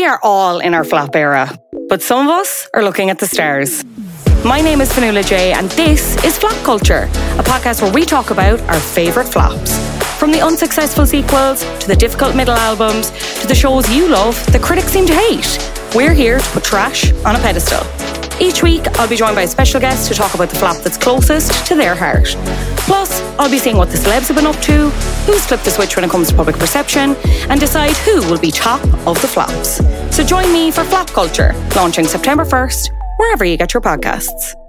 We are all in our flop era, but some of us are looking at the stars. My name is Fanula J, and this is Flop Culture, a podcast where we talk about our favourite flops. From the unsuccessful sequels, to the difficult middle albums, to the shows you love that critics seem to hate, we're here to put trash on a pedestal. Each week, I'll be joined by a special guest to talk about the flop that's closest to their heart. Plus, I'll be seeing what the celebs have been up to, who's flipped the switch when it comes to public perception, and decide who will be top of the flops. So join me for Flop Culture, launching September 1st, wherever you get your podcasts.